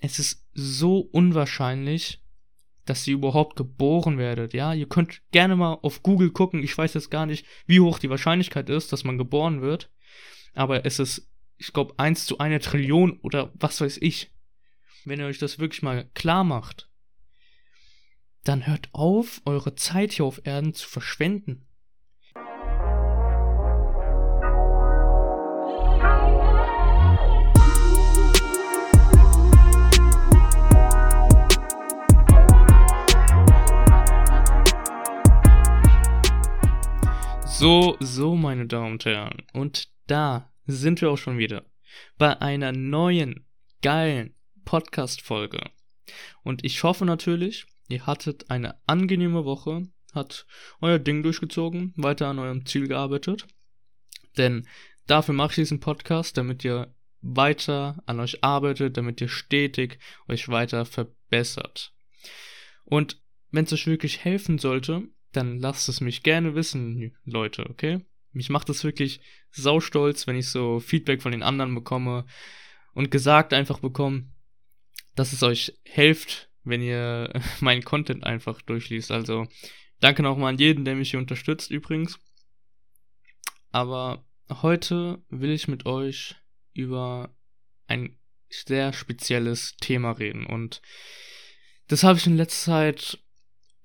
es ist so unwahrscheinlich, dass ihr überhaupt geboren werdet. Ja, ihr könnt gerne mal auf Google gucken. Ich weiß jetzt gar nicht, wie hoch die Wahrscheinlichkeit ist, dass man geboren wird. Aber es ist, ich glaube, eins zu einer Trillion oder was weiß ich. Wenn ihr euch das wirklich mal klar macht, dann hört auf, eure Zeit hier auf Erden zu verschwenden. So, so, meine Damen und Herren. Und da sind wir auch schon wieder bei einer neuen, geilen Podcast-Folge. Und ich hoffe natürlich, ihr hattet eine angenehme Woche, hat euer Ding durchgezogen, weiter an eurem Ziel gearbeitet. Denn dafür mache ich diesen Podcast, damit ihr weiter an euch arbeitet, damit ihr stetig euch weiter verbessert. Und wenn es euch wirklich helfen sollte, dann lasst es mich gerne wissen, Leute, okay? Mich macht es wirklich saustolz, wenn ich so Feedback von den anderen bekomme und gesagt einfach bekomme, dass es euch hilft, wenn ihr meinen Content einfach durchliest. Also danke nochmal an jeden, der mich hier unterstützt übrigens. Aber heute will ich mit euch über ein sehr spezielles Thema reden und das habe ich in letzter Zeit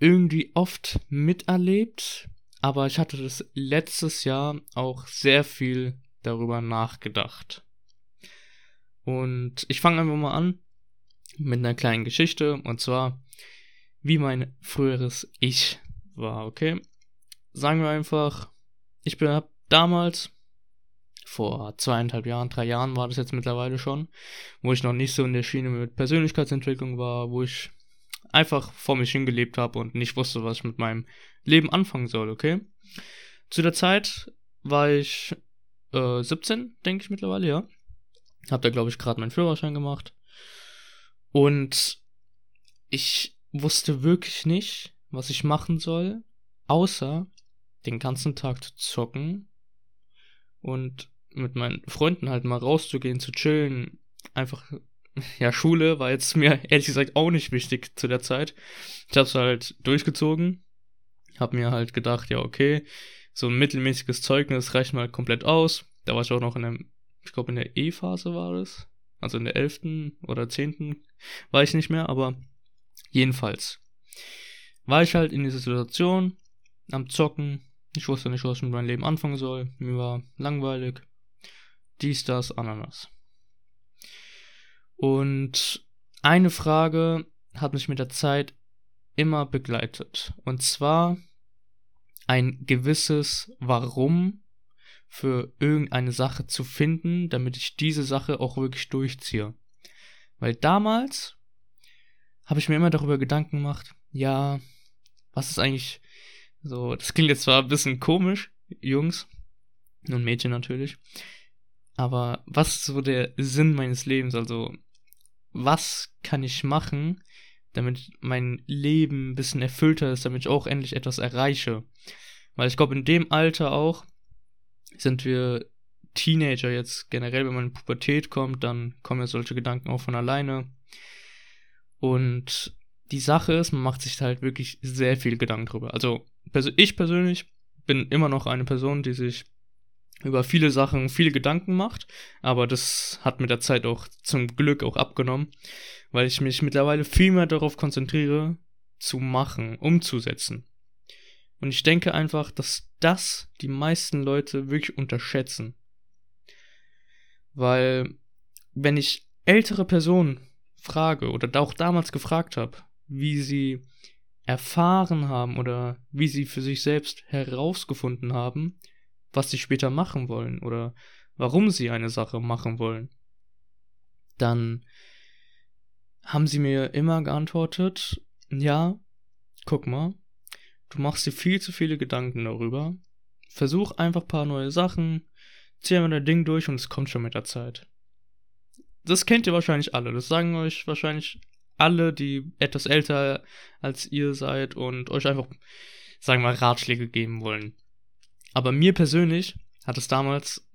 irgendwie oft miterlebt, aber ich hatte das letztes Jahr auch sehr viel darüber nachgedacht. Und ich fange einfach mal an mit einer kleinen Geschichte und zwar wie mein früheres Ich war, okay? Sagen wir einfach, ich bin damals vor zweieinhalb Jahren, drei Jahren war das jetzt mittlerweile schon, wo ich noch nicht so in der Schiene mit Persönlichkeitsentwicklung war, wo ich einfach vor mich hingelebt habe und nicht wusste, was ich mit meinem Leben anfangen soll, okay? Zu der Zeit war ich äh, 17, denke ich mittlerweile, ja. Hab da, glaube ich, gerade meinen Führerschein gemacht. Und ich wusste wirklich nicht, was ich machen soll, außer den ganzen Tag zu zocken und mit meinen Freunden halt mal rauszugehen, zu chillen, einfach ja, Schule war jetzt mir ehrlich gesagt auch nicht wichtig zu der Zeit. Ich hab's halt durchgezogen, hab mir halt gedacht, ja, okay, so ein mittelmäßiges Zeugnis reicht mal komplett aus. Da war ich auch noch in der, ich glaube in der E-Phase war das. Also in der 11. oder 10. war ich nicht mehr, aber jedenfalls war ich halt in dieser Situation am Zocken. Ich wusste nicht, was ich mit meinem Leben anfangen soll. Mir war langweilig. Dies, das, Ananas. Und eine Frage hat mich mit der Zeit immer begleitet. Und zwar ein gewisses Warum für irgendeine Sache zu finden, damit ich diese Sache auch wirklich durchziehe. Weil damals habe ich mir immer darüber Gedanken gemacht, ja, was ist eigentlich so, das klingt jetzt zwar ein bisschen komisch, Jungs und Mädchen natürlich, aber was ist so der Sinn meines Lebens? Also, was kann ich machen, damit mein Leben ein bisschen erfüllter ist, damit ich auch endlich etwas erreiche? Weil ich glaube, in dem Alter auch sind wir Teenager jetzt generell, wenn man in Pubertät kommt, dann kommen ja solche Gedanken auch von alleine. Und die Sache ist, man macht sich halt wirklich sehr viel Gedanken drüber. Also ich persönlich bin immer noch eine Person, die sich über viele Sachen viele Gedanken macht, aber das hat mit der Zeit auch zum Glück auch abgenommen, weil ich mich mittlerweile viel mehr darauf konzentriere, zu machen, umzusetzen. Und ich denke einfach, dass das die meisten Leute wirklich unterschätzen. Weil, wenn ich ältere Personen frage oder auch damals gefragt habe, wie sie erfahren haben oder wie sie für sich selbst herausgefunden haben, was sie später machen wollen oder warum sie eine Sache machen wollen, dann haben sie mir immer geantwortet, ja, guck mal, du machst dir viel zu viele Gedanken darüber, versuch einfach ein paar neue Sachen, zieh einmal dein Ding durch und es kommt schon mit der Zeit. Das kennt ihr wahrscheinlich alle, das sagen euch wahrscheinlich alle, die etwas älter als ihr seid und euch einfach, sagen wir mal, Ratschläge geben wollen. Aber mir persönlich hat es damals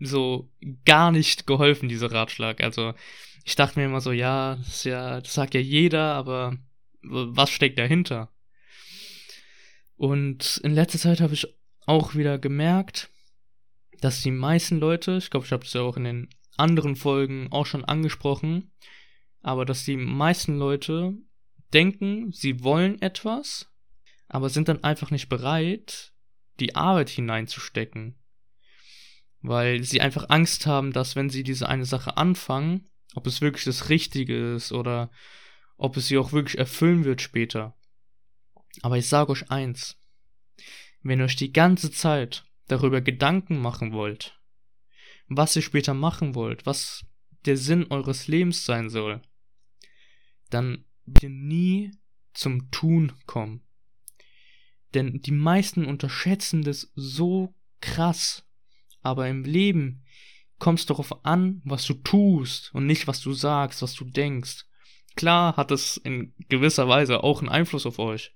so gar nicht geholfen, dieser Ratschlag. Also ich dachte mir immer so, ja, das, ja, das sagt ja jeder, aber was steckt dahinter? Und in letzter Zeit habe ich auch wieder gemerkt, dass die meisten Leute, ich glaube, ich habe das ja auch in den anderen Folgen auch schon angesprochen, aber dass die meisten Leute denken, sie wollen etwas, aber sind dann einfach nicht bereit, die Arbeit hineinzustecken. Weil sie einfach Angst haben, dass wenn sie diese eine Sache anfangen, ob es wirklich das Richtige ist oder ob es sie auch wirklich erfüllen wird später. Aber ich sage euch eins, wenn ihr euch die ganze Zeit darüber Gedanken machen wollt, was ihr später machen wollt, was der Sinn eures Lebens sein soll, dann wird ihr nie zum Tun kommen. Denn die meisten unterschätzen das so krass. Aber im Leben kommt es darauf an, was du tust und nicht, was du sagst, was du denkst. Klar hat es in gewisser Weise auch einen Einfluss auf euch.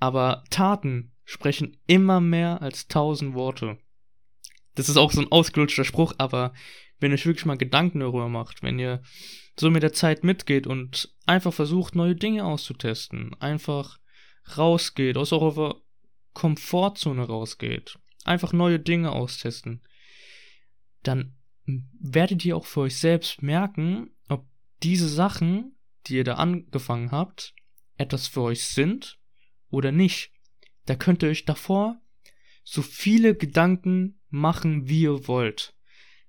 Aber Taten sprechen immer mehr als tausend Worte. Das ist auch so ein ausgelutschter Spruch, aber wenn ihr euch wirklich mal Gedanken darüber macht, wenn ihr so mit der Zeit mitgeht und einfach versucht, neue Dinge auszutesten, einfach rausgeht, aus eurer Komfortzone rausgeht, einfach neue Dinge austesten, dann werdet ihr auch für euch selbst merken, ob diese Sachen, die ihr da angefangen habt, etwas für euch sind oder nicht. Da könnt ihr euch davor so viele Gedanken machen, wie ihr wollt.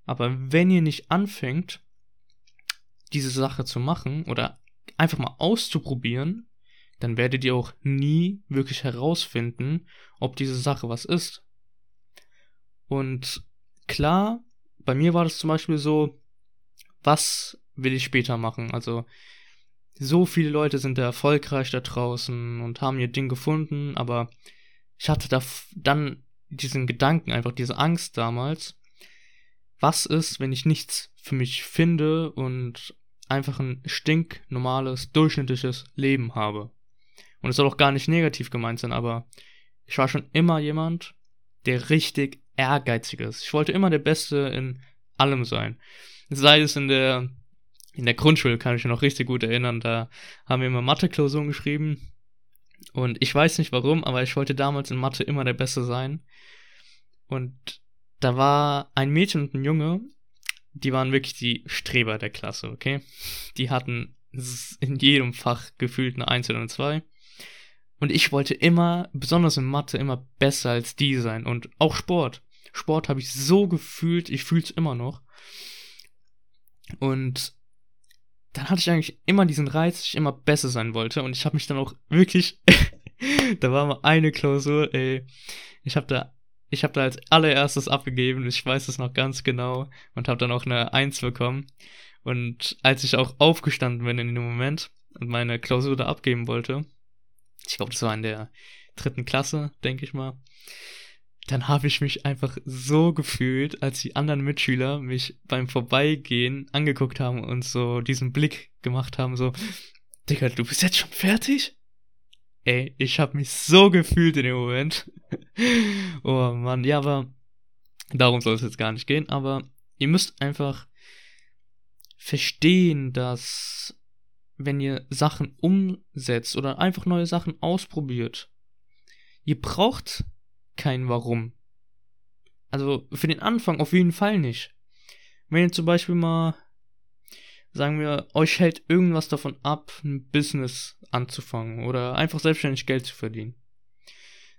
Aber wenn ihr nicht anfängt, diese Sache zu machen oder einfach mal auszuprobieren, dann werdet ihr auch nie wirklich herausfinden, ob diese Sache was ist. Und klar, bei mir war das zum Beispiel so, was will ich später machen? Also, so viele Leute sind da erfolgreich da draußen und haben ihr Ding gefunden, aber ich hatte da dann diesen Gedanken, einfach diese Angst damals. Was ist, wenn ich nichts für mich finde und einfach ein stinknormales, durchschnittliches Leben habe? Und es soll auch gar nicht negativ gemeint sein, aber ich war schon immer jemand, der richtig ehrgeizig ist. Ich wollte immer der Beste in allem sein. Sei es in der, in der Grundschule, kann ich mich noch richtig gut erinnern, da haben wir immer Mathe-Klausuren geschrieben. Und ich weiß nicht warum, aber ich wollte damals in Mathe immer der Beste sein. Und da war ein Mädchen und ein Junge, die waren wirklich die Streber der Klasse, okay? Die hatten in jedem Fach gefühlt eine 1 oder eine 2. Und ich wollte immer, besonders in Mathe, immer besser als die sein. Und auch Sport. Sport habe ich so gefühlt, ich fühle es immer noch. Und dann hatte ich eigentlich immer diesen Reiz, dass ich immer besser sein wollte. Und ich habe mich dann auch wirklich, da war mal eine Klausur, ey, ich habe da, ich habe da als allererstes abgegeben, ich weiß es noch ganz genau, und habe dann auch eine Eins bekommen. Und als ich auch aufgestanden bin in dem Moment und meine Klausur da abgeben wollte, ich glaube, das war in der dritten Klasse, denke ich mal, dann habe ich mich einfach so gefühlt, als die anderen Mitschüler mich beim Vorbeigehen angeguckt haben und so diesen Blick gemacht haben, so, Digga, du bist jetzt schon fertig? Ey, ich habe mich so gefühlt in dem Moment. oh Mann, ja, aber darum soll es jetzt gar nicht gehen, aber ihr müsst einfach verstehen, dass wenn ihr Sachen umsetzt oder einfach neue Sachen ausprobiert, ihr braucht kein Warum. Also für den Anfang auf jeden Fall nicht. Wenn ihr zum Beispiel mal, sagen wir, euch hält irgendwas davon ab, ein Business anzufangen oder einfach selbstständig Geld zu verdienen.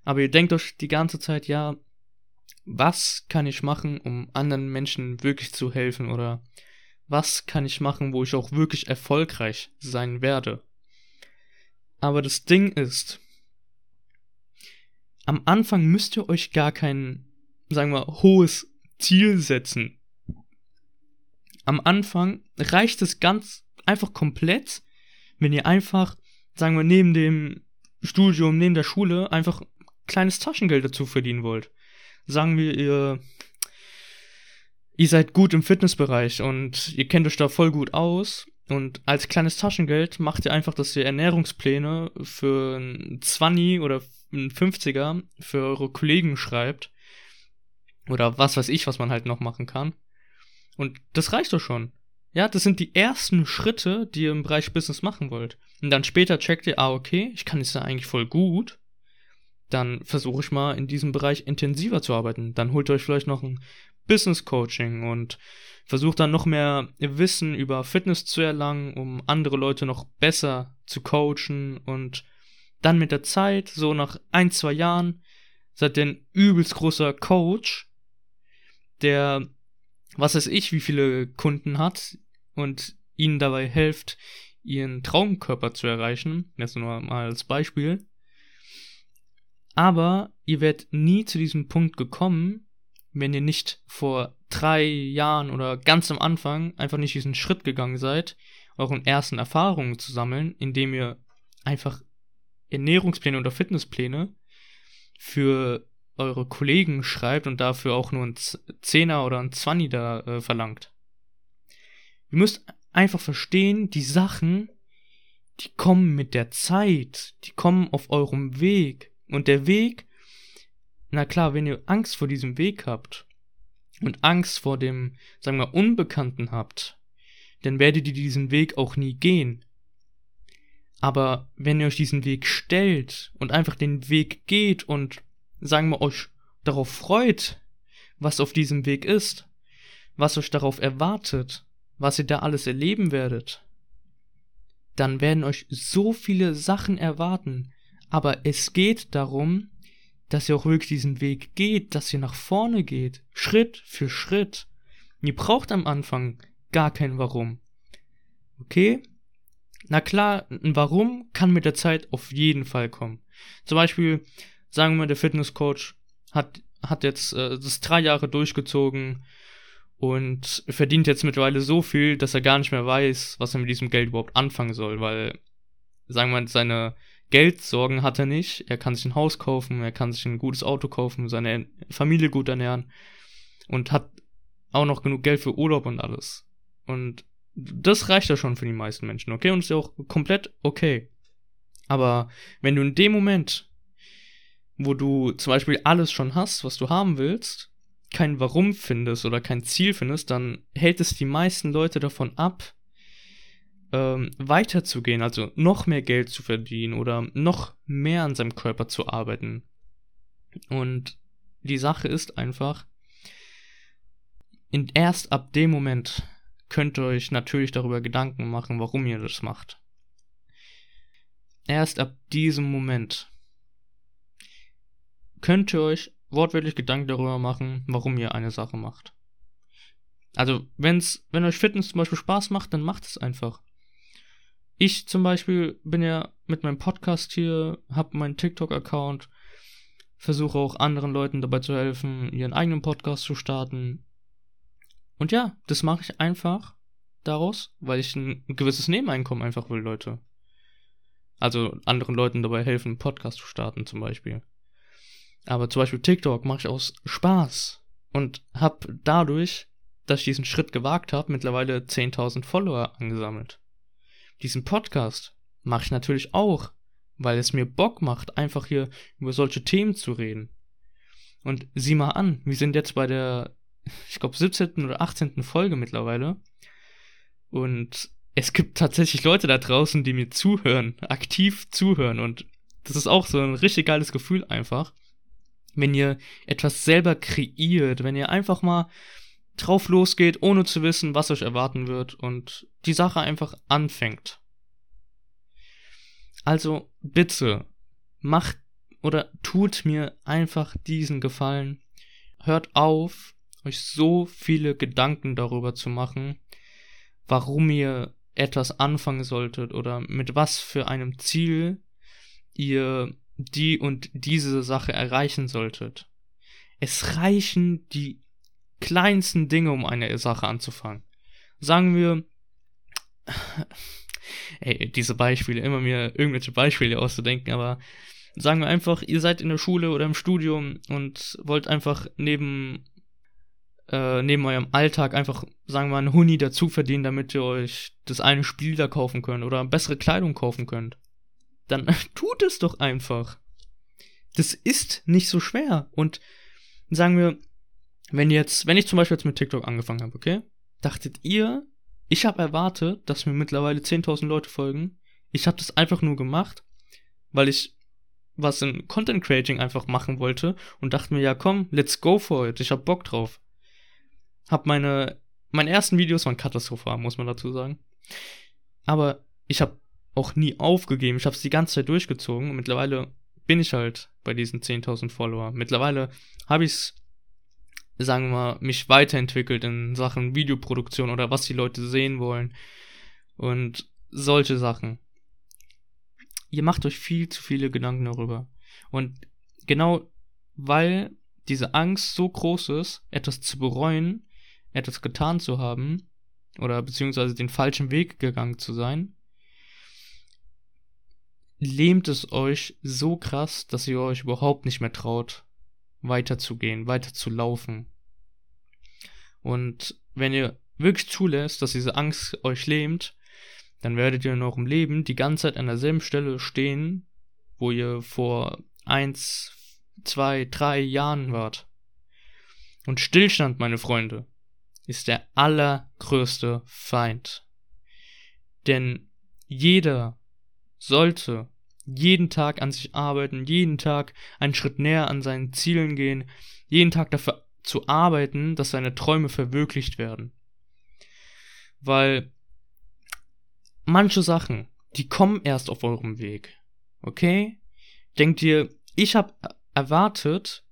Aber ihr denkt euch die ganze Zeit, ja, was kann ich machen, um anderen Menschen wirklich zu helfen oder was kann ich machen, wo ich auch wirklich erfolgreich sein werde. Aber das Ding ist, am Anfang müsst ihr euch gar kein, sagen wir, hohes Ziel setzen. Am Anfang reicht es ganz einfach komplett, wenn ihr einfach, sagen wir, neben dem Studium, neben der Schule einfach kleines Taschengeld dazu verdienen wollt. Sagen wir, ihr, ihr seid gut im Fitnessbereich und ihr kennt euch da voll gut aus und als kleines Taschengeld macht ihr einfach, dass ihr Ernährungspläne für ein 20 oder ein 50er für eure Kollegen schreibt. Oder was weiß ich, was man halt noch machen kann. Und das reicht doch schon. Ja, das sind die ersten Schritte, die ihr im Bereich Business machen wollt. Und dann später checkt ihr, ah, okay, ich kann es ja eigentlich voll gut. Dann versuche ich mal in diesem Bereich intensiver zu arbeiten. Dann holt ihr euch vielleicht noch ein Business Coaching und versucht dann noch mehr Wissen über Fitness zu erlangen, um andere Leute noch besser zu coachen und dann mit der Zeit, so nach ein, zwei Jahren, seid ihr ein übelst großer Coach, der, was weiß ich, wie viele Kunden hat und ihnen dabei hilft, ihren Traumkörper zu erreichen. Das nur mal als Beispiel. Aber ihr werdet nie zu diesem Punkt gekommen, wenn ihr nicht vor drei Jahren oder ganz am Anfang einfach nicht diesen Schritt gegangen seid, euren ersten Erfahrungen zu sammeln, indem ihr einfach Ernährungspläne oder Fitnesspläne für eure Kollegen schreibt und dafür auch nur ein Zehner oder ein Zwanni da äh, verlangt. Ihr müsst einfach verstehen, die Sachen, die kommen mit der Zeit, die kommen auf eurem Weg. Und der Weg, na klar, wenn ihr Angst vor diesem Weg habt und Angst vor dem, sagen wir, Unbekannten habt, dann werdet ihr diesen Weg auch nie gehen. Aber wenn ihr euch diesen Weg stellt und einfach den Weg geht und, sagen wir, euch darauf freut, was auf diesem Weg ist, was euch darauf erwartet, was ihr da alles erleben werdet, dann werden euch so viele Sachen erwarten. Aber es geht darum, dass ihr auch wirklich diesen Weg geht, dass ihr nach vorne geht, Schritt für Schritt. Ihr braucht am Anfang gar kein Warum. Okay? Na klar, ein Warum kann mit der Zeit auf jeden Fall kommen. Zum Beispiel, sagen wir mal, der Fitnesscoach hat, hat jetzt äh, das drei Jahre durchgezogen und verdient jetzt mittlerweile so viel, dass er gar nicht mehr weiß, was er mit diesem Geld überhaupt anfangen soll, weil, sagen wir mal, seine Geldsorgen hat er nicht. Er kann sich ein Haus kaufen, er kann sich ein gutes Auto kaufen, seine Familie gut ernähren und hat auch noch genug Geld für Urlaub und alles. Und das reicht ja schon für die meisten Menschen, okay? Und ist ja auch komplett okay. Aber wenn du in dem Moment, wo du zum Beispiel alles schon hast, was du haben willst, kein Warum findest oder kein Ziel findest, dann hält es die meisten Leute davon ab, ähm, weiterzugehen, also noch mehr Geld zu verdienen oder noch mehr an seinem Körper zu arbeiten. Und die Sache ist einfach, in, erst ab dem Moment könnt ihr euch natürlich darüber Gedanken machen, warum ihr das macht. Erst ab diesem Moment könnt ihr euch wortwörtlich Gedanken darüber machen, warum ihr eine Sache macht. Also, wenn's, wenn euch Fitness zum Beispiel Spaß macht, dann macht es einfach. Ich zum Beispiel bin ja mit meinem Podcast hier, habe meinen TikTok-Account, versuche auch anderen Leuten dabei zu helfen, ihren eigenen Podcast zu starten. Und ja, das mache ich einfach daraus, weil ich ein gewisses Nebeneinkommen einfach will, Leute. Also anderen Leuten dabei helfen, einen Podcast zu starten zum Beispiel. Aber zum Beispiel TikTok mache ich aus Spaß und habe dadurch, dass ich diesen Schritt gewagt habe, mittlerweile 10.000 Follower angesammelt diesen Podcast mache ich natürlich auch, weil es mir Bock macht, einfach hier über solche Themen zu reden. Und sieh mal an, wir sind jetzt bei der, ich glaube, 17. oder 18. Folge mittlerweile. Und es gibt tatsächlich Leute da draußen, die mir zuhören, aktiv zuhören. Und das ist auch so ein richtig geiles Gefühl einfach. Wenn ihr etwas selber kreiert, wenn ihr einfach mal drauf losgeht, ohne zu wissen, was euch erwarten wird und die Sache einfach anfängt. Also bitte, macht oder tut mir einfach diesen Gefallen. Hört auf, euch so viele Gedanken darüber zu machen, warum ihr etwas anfangen solltet oder mit was für einem Ziel ihr die und diese Sache erreichen solltet. Es reichen die kleinsten Dinge, um eine Sache anzufangen. Sagen wir, ey, diese Beispiele, immer mir irgendwelche Beispiele auszudenken, aber sagen wir einfach, ihr seid in der Schule oder im Studium und wollt einfach neben, äh, neben eurem Alltag einfach, sagen wir mal, einen Huni dazu verdienen, damit ihr euch das eine Spiel da kaufen könnt oder bessere Kleidung kaufen könnt. Dann tut es doch einfach. Das ist nicht so schwer. Und sagen wir, wenn jetzt, wenn ich zum Beispiel jetzt mit TikTok angefangen habe, okay? Dachtet ihr, Ich habe erwartet, dass mir mittlerweile 10.000 Leute folgen. Ich habe das einfach nur gemacht, weil ich was in Content Creating einfach machen wollte und dachte mir, ja komm, let's go for it. Ich hab Bock drauf. Hab meine, meine ersten Videos waren katastrophal, muss man dazu sagen. Aber ich habe auch nie aufgegeben. Ich habe es die ganze Zeit durchgezogen und mittlerweile bin ich halt bei diesen 10.000 Follower. Mittlerweile habe ich es, sagen wir mal, mich weiterentwickelt in Sachen Videoproduktion oder was die Leute sehen wollen und solche Sachen ihr macht euch viel zu viele Gedanken darüber. Und genau weil diese Angst so groß ist, etwas zu bereuen, etwas getan zu haben, oder beziehungsweise den falschen Weg gegangen zu sein, lähmt es euch so krass, dass ihr euch überhaupt nicht mehr traut, weiterzugehen, weiter zu laufen. Und wenn ihr wirklich zulässt, dass diese Angst euch lähmt, dann werdet ihr noch im Leben die ganze Zeit an derselben Stelle stehen, wo ihr vor eins, zwei, drei Jahren wart. Und Stillstand, meine Freunde, ist der allergrößte Feind. Denn jeder sollte jeden Tag an sich arbeiten, jeden Tag einen Schritt näher an seinen Zielen gehen, jeden Tag dafür zu arbeiten, dass seine Träume verwirklicht werden. Weil manche Sachen, die kommen erst auf eurem Weg. Okay? Denkt ihr, ich habe erwartet,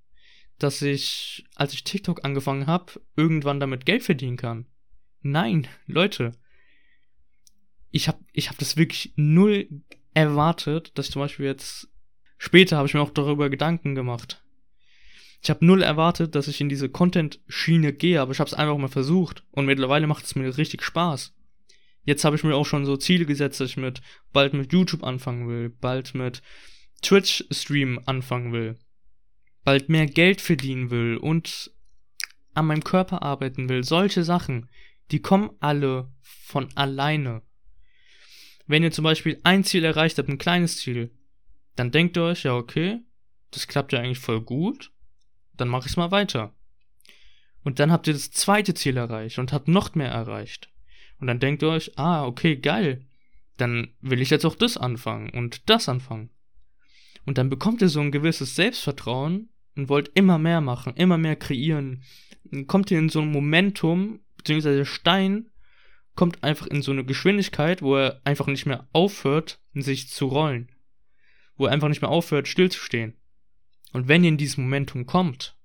dass ich, als ich TikTok angefangen habe, irgendwann damit Geld verdienen kann. Nein, Leute. Ich habe ich hab das wirklich null erwartet, dass ich zum Beispiel jetzt später habe ich mir auch darüber Gedanken gemacht. Ich habe null erwartet, dass ich in diese Content-Schiene gehe, aber ich habe es einfach mal versucht und mittlerweile macht es mir richtig Spaß. Jetzt habe ich mir auch schon so Ziele gesetzt, dass ich mit bald mit YouTube anfangen will, bald mit Twitch Stream anfangen will, bald mehr Geld verdienen will und an meinem Körper arbeiten will. Solche Sachen, die kommen alle von alleine. Wenn ihr zum Beispiel ein Ziel erreicht habt, ein kleines Ziel, dann denkt ihr euch, ja, okay, das klappt ja eigentlich voll gut, dann mache ich es mal weiter. Und dann habt ihr das zweite Ziel erreicht und habt noch mehr erreicht. Und dann denkt ihr euch, ah, okay, geil. Dann will ich jetzt auch das anfangen und das anfangen. Und dann bekommt ihr so ein gewisses Selbstvertrauen und wollt immer mehr machen, immer mehr kreieren. Dann kommt ihr in so ein Momentum, beziehungsweise Stein kommt einfach in so eine Geschwindigkeit, wo er einfach nicht mehr aufhört, sich zu rollen. Wo er einfach nicht mehr aufhört, stillzustehen. Und wenn ihr in dieses Momentum kommt,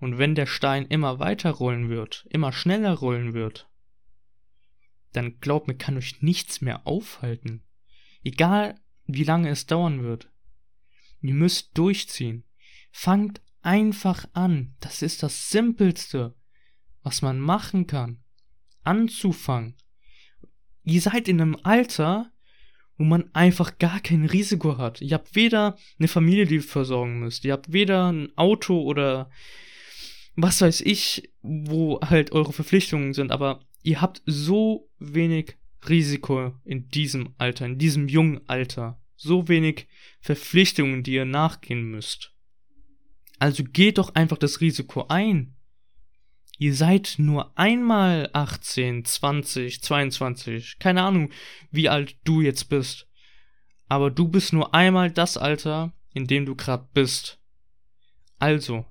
und wenn der Stein immer weiter rollen wird, immer schneller rollen wird, dann glaubt mir, kann euch nichts mehr aufhalten. Egal, wie lange es dauern wird. Ihr müsst durchziehen. Fangt einfach an. Das ist das Simpelste, was man machen kann. Anzufangen. Ihr seid in einem Alter, wo man einfach gar kein Risiko hat. Ihr habt weder eine Familie, die ihr versorgen müsst. Ihr habt weder ein Auto oder was weiß ich, wo halt eure Verpflichtungen sind, aber ihr habt so wenig Risiko in diesem Alter, in diesem jungen Alter, so wenig Verpflichtungen, die ihr nachgehen müsst. Also geht doch einfach das Risiko ein. Ihr seid nur einmal 18, 20, 22, keine Ahnung, wie alt du jetzt bist. Aber du bist nur einmal das Alter, in dem du gerade bist. Also,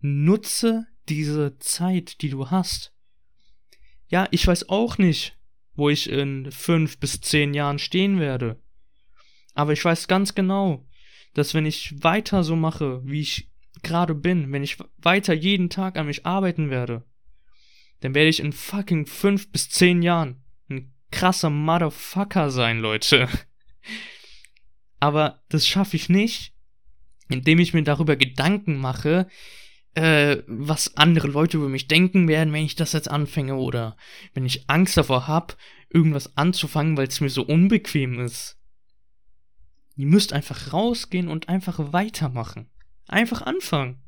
nutze diese Zeit, die du hast ja, ich weiß auch nicht, wo ich in fünf bis zehn Jahren stehen werde. Aber ich weiß ganz genau, dass wenn ich weiter so mache, wie ich gerade bin, wenn ich weiter jeden Tag an mich arbeiten werde, dann werde ich in fucking fünf bis zehn Jahren ein krasser Motherfucker sein, Leute. Aber das schaffe ich nicht, indem ich mir darüber Gedanken mache, äh, was andere Leute über mich denken werden, wenn ich das jetzt anfange oder wenn ich Angst davor habe, irgendwas anzufangen, weil es mir so unbequem ist. Ihr müsst einfach rausgehen und einfach weitermachen. Einfach anfangen.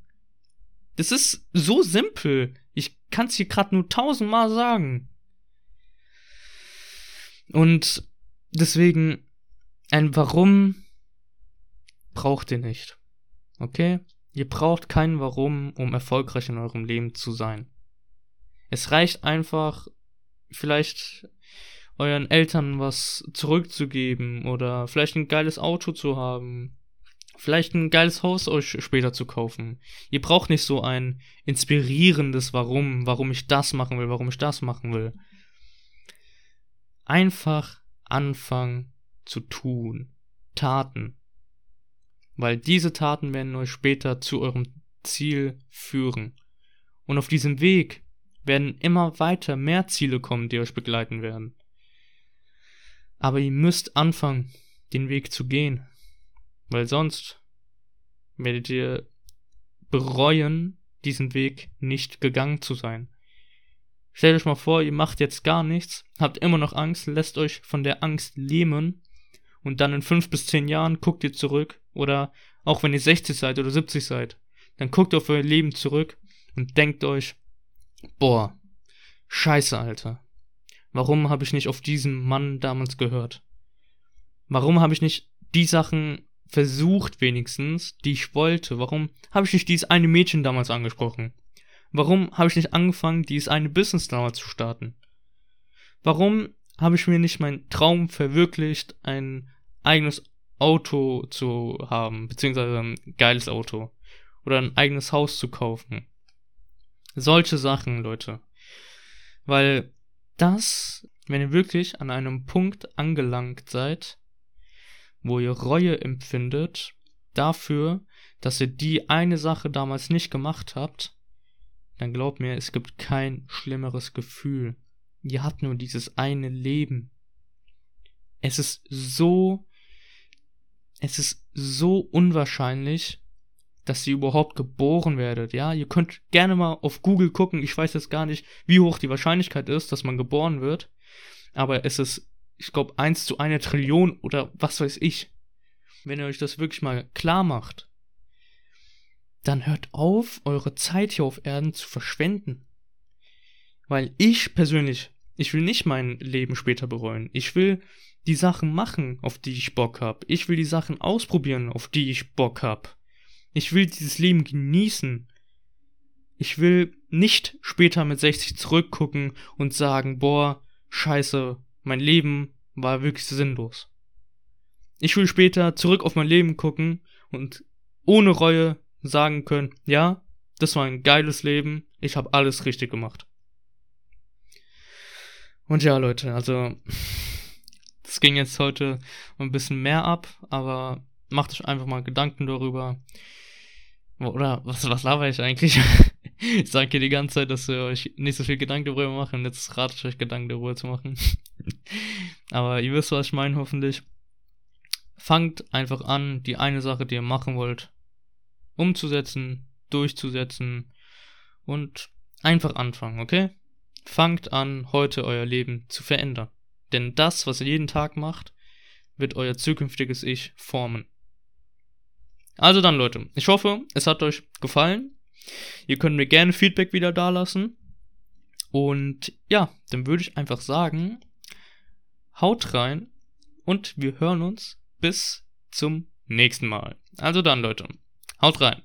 Das ist so simpel. Ich kann es hier gerade nur tausendmal sagen. Und deswegen, ein Warum braucht ihr nicht. Okay? Ihr braucht kein Warum, um erfolgreich in eurem Leben zu sein. Es reicht einfach, vielleicht euren Eltern was zurückzugeben oder vielleicht ein geiles Auto zu haben, vielleicht ein geiles Haus euch später zu kaufen. Ihr braucht nicht so ein inspirierendes Warum, warum ich das machen will, warum ich das machen will. Einfach anfangen zu tun. Taten. Weil diese Taten werden euch später zu eurem Ziel führen. Und auf diesem Weg werden immer weiter mehr Ziele kommen, die euch begleiten werden. Aber ihr müsst anfangen, den Weg zu gehen. Weil sonst werdet ihr bereuen, diesen Weg nicht gegangen zu sein. Stellt euch mal vor, ihr macht jetzt gar nichts, habt immer noch Angst, lässt euch von der Angst lähmen und dann in fünf bis zehn Jahren guckt ihr zurück oder auch wenn ihr 60 seid oder 70 seid, dann guckt auf euer Leben zurück und denkt euch, boah, scheiße, Alter. Warum habe ich nicht auf diesen Mann damals gehört? Warum habe ich nicht die Sachen versucht wenigstens, die ich wollte? Warum habe ich nicht dieses eine Mädchen damals angesprochen? Warum habe ich nicht angefangen, dieses eine Business damals zu starten? Warum habe ich mir nicht meinen Traum verwirklicht, ein eigenes Auto zu haben, beziehungsweise ein geiles Auto oder ein eigenes Haus zu kaufen? Solche Sachen, Leute. Weil das, wenn ihr wirklich an einem Punkt angelangt seid, wo ihr Reue empfindet dafür, dass ihr die eine Sache damals nicht gemacht habt, dann glaubt mir, es gibt kein schlimmeres Gefühl. Ihr habt nur dieses eine Leben. Es ist so, es ist so unwahrscheinlich, dass ihr überhaupt geboren werdet. Ja, ihr könnt gerne mal auf Google gucken. Ich weiß jetzt gar nicht, wie hoch die Wahrscheinlichkeit ist, dass man geboren wird. Aber es ist, ich glaube, eins zu einer Trillion oder was weiß ich. Wenn ihr euch das wirklich mal klar macht, dann hört auf, eure Zeit hier auf Erden zu verschwenden. Weil ich persönlich, ich will nicht mein Leben später bereuen. Ich will die Sachen machen, auf die ich Bock hab. Ich will die Sachen ausprobieren, auf die ich Bock hab. Ich will dieses Leben genießen. Ich will nicht später mit 60 zurückgucken und sagen, boah, scheiße, mein Leben war wirklich sinnlos. Ich will später zurück auf mein Leben gucken und ohne Reue sagen können, ja, das war ein geiles Leben, ich habe alles richtig gemacht. Und ja, Leute, also das ging jetzt heute ein bisschen mehr ab, aber macht euch einfach mal Gedanken darüber, oder was, was laber ich eigentlich? ich sage hier die ganze Zeit, dass ihr euch nicht so viel Gedanken darüber macht und jetzt rate ich euch Gedanken darüber zu machen. Aber ihr wisst, was ich meine, hoffentlich. Fangt einfach an, die eine Sache, die ihr machen wollt, umzusetzen, durchzusetzen und einfach anfangen, okay? Fangt an, heute euer Leben zu verändern. Denn das, was ihr jeden Tag macht, wird euer zukünftiges Ich formen. Also dann, Leute, ich hoffe, es hat euch gefallen. Ihr könnt mir gerne Feedback wieder dalassen. Und ja, dann würde ich einfach sagen, haut rein und wir hören uns bis zum nächsten Mal. Also dann, Leute, haut rein.